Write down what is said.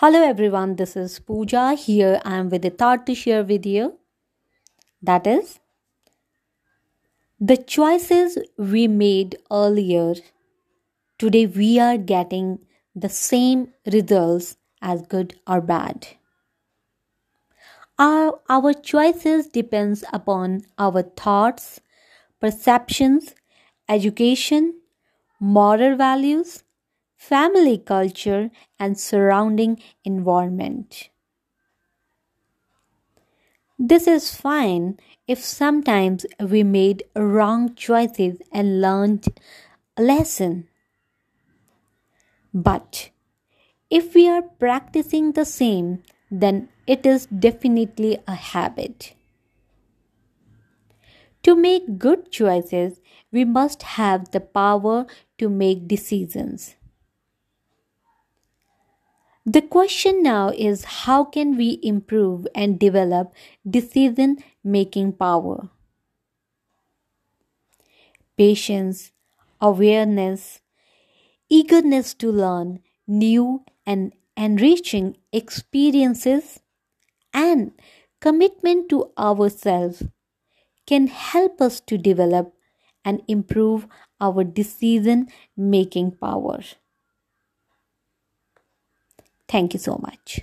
Hello everyone, this is Pooja. Here I am with a thought to share with you. That is, the choices we made earlier, today we are getting the same results as good or bad. Our, our choices depends upon our thoughts, perceptions, education, moral values, family culture, and surrounding environment. This is fine if sometimes we made wrong choices and learned a lesson. But if we are practicing the same, then it is definitely a habit. To make good choices, we must have the power to make decisions. The question now is how can we improve and develop decision making power? Patience, awareness, eagerness to learn new and enriching experiences, and commitment to ourselves can help us to develop and improve our decision making power. Thank you so much.